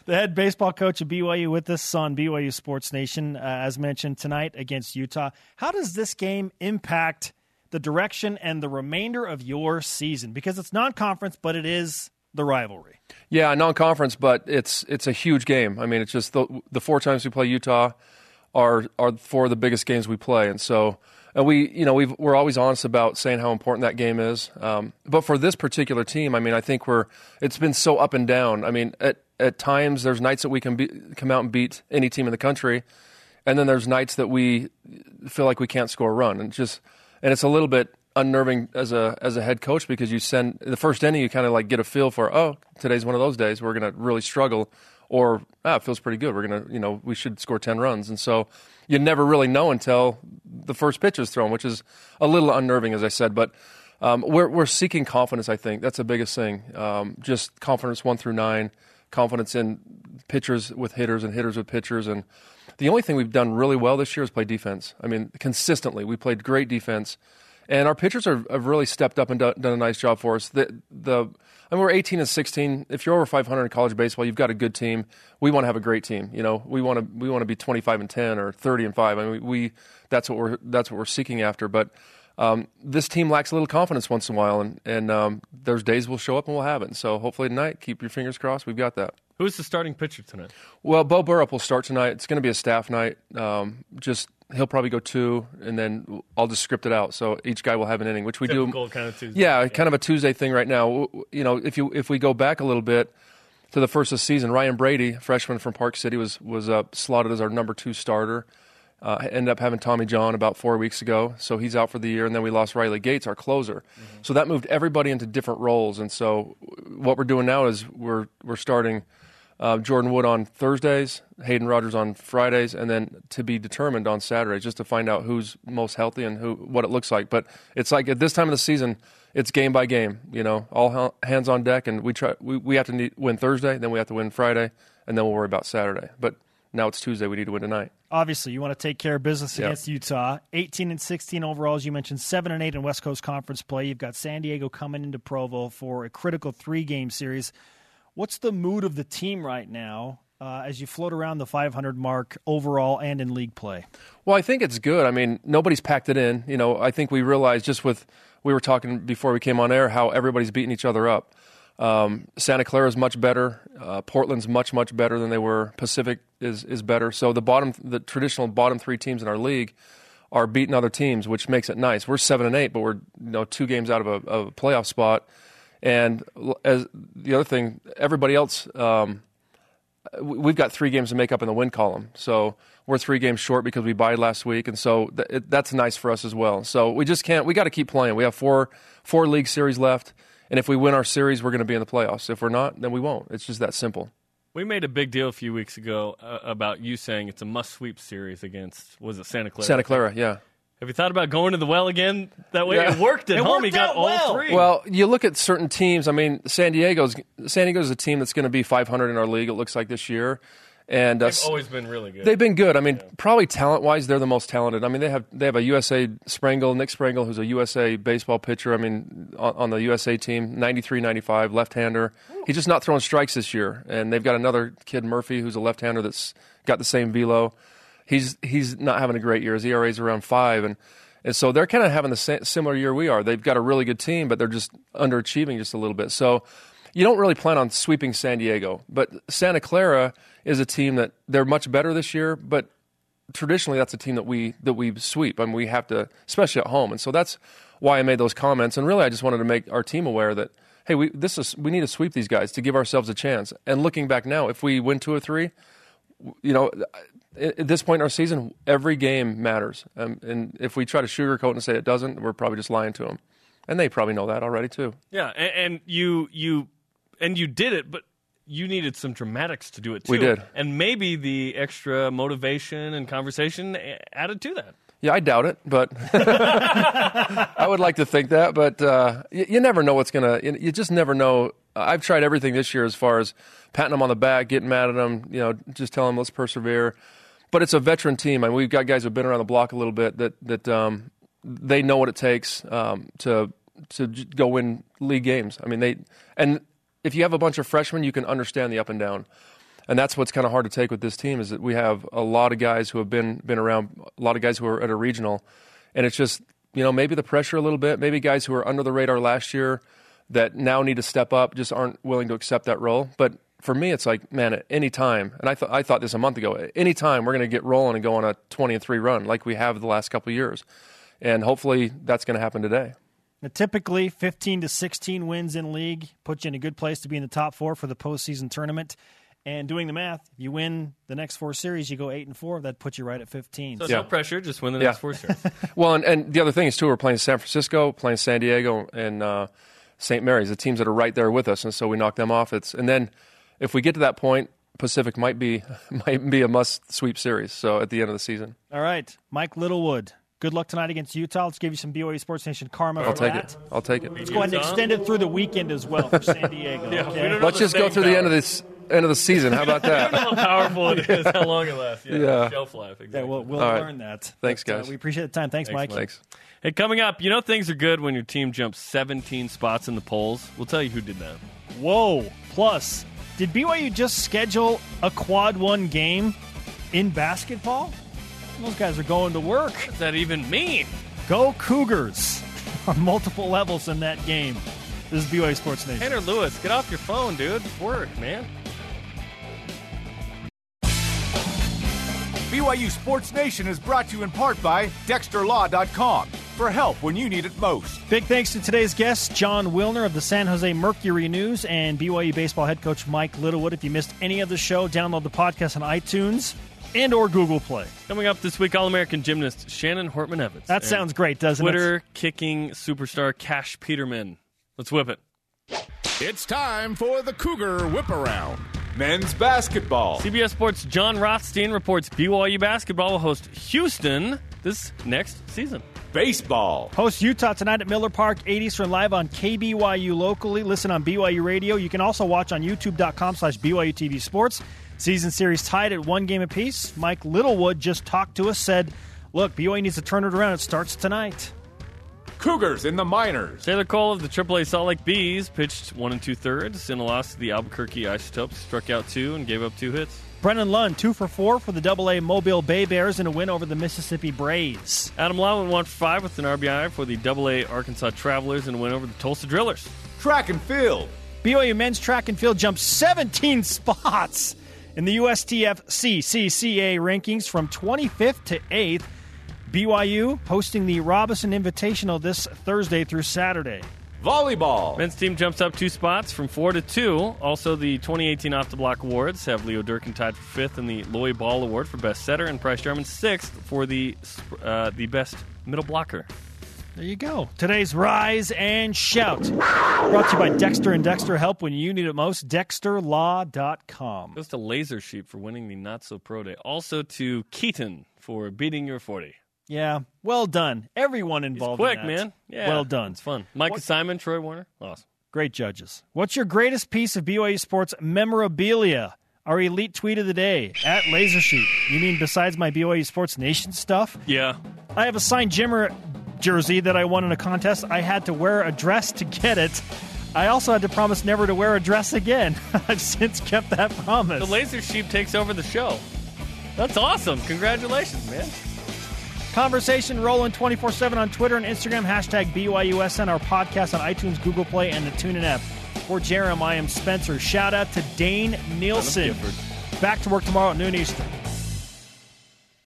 A: The head baseball coach of BYU with us on BYU Sports Nation, uh, as mentioned tonight against Utah. How does this game impact the direction and the remainder of your season? Because it's non-conference, but it is the rivalry.
N: Yeah, non-conference, but it's it's a huge game. I mean, it's just the the four times we play Utah are are four of the biggest games we play, and so and we you know we we're always honest about saying how important that game is. Um, but for this particular team, I mean, I think we're it's been so up and down. I mean, at at times there's nights that we can be, come out and beat any team in the country, and then there's nights that we feel like we can't score a run, and just and it's a little bit unnerving as a as a head coach because you send the first inning you kind of like get a feel for oh today's one of those days we're going to really struggle or ah, it feels pretty good. We're going to you know we should score 10 runs. And so you never really know until the first pitch is thrown which is a little unnerving as I said. But um, we're we're seeking confidence I think. That's the biggest thing. Um, just confidence one through nine confidence in pitchers with hitters and hitters with pitchers. And the only thing we've done really well this year is play defense. I mean consistently. We played great defense and our pitchers are, have really stepped up and done, done a nice job for us. The, the, I mean, we're 18 and 16. If you're over 500 in college baseball, you've got a good team. We want to have a great team. You know, we want to we want to be 25 and 10 or 30 and 5. I mean, we that's what we're that's what we're seeking after. But um, this team lacks a little confidence once in a while, and and um, there's days we'll show up and we'll have it. And so hopefully tonight, keep your fingers crossed. We've got that.
B: Who's the starting pitcher tonight?
N: Well, Bo Burrup will start tonight. It's going to be a staff night. Um, just he'll probably go two, and then I'll just script it out. So each guy will have an inning, which we
B: Typical
N: do.
B: kind of Tuesday.
N: Yeah, kind of a Tuesday thing right now. You know, if you if we go back a little bit to the first of the season, Ryan Brady, freshman from Park City, was was uh, slotted as our number two starter. Uh, ended up having Tommy John about four weeks ago, so he's out for the year. And then we lost Riley Gates, our closer. So that moved everybody into different roles. And so what we're doing now is we're we're starting uh, Jordan Wood on Thursdays, Hayden Rogers on Fridays, and then to be determined on Saturdays, just to find out who's most healthy and who what it looks like. But it's like at this time of the season, it's game by game. You know, all hands on deck, and we try. We, we have to need, win Thursday, then we have to win Friday, and then we'll worry about Saturday. But now it's Tuesday. We need to win tonight.
A: Obviously, you want to take care of business
N: Yep.
A: against Utah. 18 and 16 overall, as you mentioned, 7 and 8 in West Coast Conference play. You've got San Diego coming into Provo for a critical three game series. What's the mood of the team right now uh, as you float around the 500 mark overall and in league play?
N: Well, I think it's good. I mean, nobody's packed it in. You know, I think we realized just with we were talking before we came on air how everybody's beating each other up. Um, Santa Clara is much better. Uh, Portland's much much better than they were. Pacific is is better. So the bottom, the traditional bottom three teams in our league are beating other teams, which makes it nice. We're seven and eight, but we're you know two games out of a, of a playoff spot. And as the other thing, everybody else. Um, we- we've got three games to make up in the win column. So we're three games short because we buyed last week, and so th- it, that's nice for us as well. So we just can't. We got to keep playing. We have four four league series left, and if we win our series, we're going to be in the playoffs. If we're not, then we won't. It's just that simple.
B: We made a big deal a few weeks ago uh, about you saying it's a must sweep series against was it Santa Clara?
N: Santa Clara, yeah.
B: Have you thought about going to the well again that way?
N: Yeah.
B: It worked at
N: It
B: home.
N: worked
B: He got
N: out
B: all
N: well.
B: three.
N: Well, you look at certain teams. I mean, San Diego's San Diego's a team that's going to be 500 in our league. It looks like this year, And uh,
B: They've always been really good.
N: They've been good. I mean, probably talent wise, they're the most talented. I mean, they have they have a USA Sprengel, Nick Sprengel, who's a USA baseball pitcher. I mean, on, on the USA team, 93, 95, left hander. He's just not throwing strikes this year. And they've got another kid, Murphy, who's a left hander that's got the same velo. He's he's not having a great year. His ERA is around five, and and so they're kind of having the sa- similar year we are. They've got a really good team, but they're just underachieving just a little bit. So you don't really plan on sweeping San Diego, but Santa Clara is a team that they're much better this year, but traditionally that's a team that we that we sweep. I mean, we have to, especially at home, and so that's why I made those comments. And really, I just wanted to make our team aware that hey, we this is we need to sweep these guys to give ourselves a chance. And looking back now, if we win two or three, you know, at this point in our season, every game matters. Um, and if we try to sugarcoat and say it doesn't, we're probably just lying to them. And they probably know that already too.
B: Yeah, and, and you you and you did it, but you needed some dramatics to do it too.
N: We did.
B: and maybe the extra motivation and conversation added to that.
N: Yeah, I doubt it, but I would like to think that. But uh, you, you never know what's gonna. You, you just never know. I've tried everything this year as far as patting them on the back, getting mad at them, you know, just telling them let's persevere. But it's a veteran team, I and we've got guys who've been around the block a little bit that that um, they know what it takes um, to to go win league games. I mean, they and if you have a bunch of freshmen, you can understand the up and down and that's what's kind of hard to take with this team is that we have a lot of guys who have been been around, a lot of guys who are at a regional, and it's just you know maybe the pressure a little bit, maybe guys who were under the radar last year that now need to step up just aren't willing to accept that role. But for me, it's like man, at any time, and I thought I thought this a month ago, at any time we're going to get rolling and go on a twenty and three run like we have the last couple of years, and hopefully that's going to happen today.
A: Now, typically, 15 to 16 wins in league puts you in a good place to be in the top four for the postseason tournament. And doing the math, if you win the next four series, you go eight and four. That puts you right at 15.
B: So no pressure, just win the next four series.
N: well, and, and the other thing is too, we're playing San Francisco, playing San Diego, and uh, St. Mary's, the teams that are right there with us, and so we knock them off. It's and then if we get to that point, Pacific might be might be a must sweep series. So at the end of the season,
A: All right, Mike Littlewood. Good luck tonight against Utah. Let's give you some BYU Sports Nation karma
N: I'll
A: for
N: take
A: that.
N: it. I'll take it.
A: Let's go ahead and extend it through the weekend as well for San Diego.
B: Yeah,
A: okay?
B: we
N: Let's just go through the end of this end of the season. How about
B: I don't know
N: that?
B: how powerful it is, how long it lasts. Yeah,
N: Yeah.
B: shelf life. Exactly.
A: Yeah, we'll, we'll
N: All right.
A: learn that.
N: Thanks,
A: But, uh,
N: guys.
A: we appreciate the time. Thanks, Mike.
N: Thanks.
B: Hey, coming up, you know things are good when your team jumps 17 spots in the polls. We'll tell you who did that.
A: Whoa. Plus, did BYU just schedule a quad one game in basketball? Those guys are going to work. What
B: does that even mean?
A: Go Cougars on multiple levels in that game. This is BYU Sports Nation.
B: Tanner Lewis, get off your phone, dude. Work, man.
C: BYU Sports Nation is brought to you in part by DexterLaw.com for help when you need it most.
A: Big thanks to today's guests, Jon Wilner of the San Jose Mercury News and BYU baseball head coach Mike Littlewood. If you missed any of the show, download the podcast on iTunes and or Google Play.
B: Coming up this week, All American gymnast Shannon Hortman Evans.
A: That sounds great, doesn't
B: Twitter
A: it?
B: Twitter kicking superstar Cash Peterman. Let's whip it.
C: It's time for the Cougar Whip Around. Men's basketball.
B: CBS Sports' Jon Rothstein reports BYU basketball will host Houston this next season.
C: Baseball.
A: Host Utah tonight at Miller Park, 8 Eastern, live on KBYU locally. Listen on BYU Radio. You can also watch on youtube.com slash BYU TV Sports. Season series tied at one game apiece. Mike Littlewood just talked to us, said, look, BYU needs to turn it around. It starts tonight.
C: Cougars in the minors.
B: Taylor Cole of the AAA Salt Lake Bees pitched one and two thirds in a loss to the Albuquerque Isotopes. Struck out two and gave up two hits.
A: Brennan Lund, two for four for the AA Mobile Bay Bears in a win over the Mississippi Braves.
B: Adam Law went one for five with an RBI for the AA Arkansas Travelers and a win over the Tulsa Drillers.
C: Track and field.
A: BYU men's track and field jumped 17 spots in the USTF CCCA rankings from 25th to 8th. BYU hosting the Robinson Invitational this Thursday through Saturday.
C: Volleyball.
B: Men's team jumps up two spots from four to two. Also, the 2018 Off the Block Awards have Leo Durkin tied for fifth in the Lloy Ball Award for Best Setter and Price Jarman sixth for the uh, the Best Middle Blocker.
A: There you go. Today's Rise and Shout. Brought to you by Dexter and Dexter Help when you need it most. DexterLaw.com.
B: Goes to Laser Sheep for winning the Not So Pro Day. Also to Keaton for beating your 40.
A: Yeah, well done. Everyone involved.
B: Quick,
A: in
B: man. Yeah.
A: Well done.
B: It's fun. Micah Simon, Troy Warner. Awesome.
A: Great judges. What's your greatest piece of BYU sports memorabilia? Our elite tweet of the day at Lasersheep. You mean besides my BYU Sports Nation stuff?
B: Yeah.
A: I have a signed Jimmer jersey that I won in a contest. I had to wear a dress to get it. I also had to promise never to wear a dress again. I've since kept that promise.
B: The Laser Sheep takes over the show. That's awesome. Congratulations, man.
A: Conversation rolling 24 7 on Twitter and Instagram. Hashtag BYUSN. Our podcast on iTunes, Google Play, and the TuneIn app. For Jarom, I am Spencer. Shout out to Dane Nielsen. Back to work tomorrow at noon Eastern.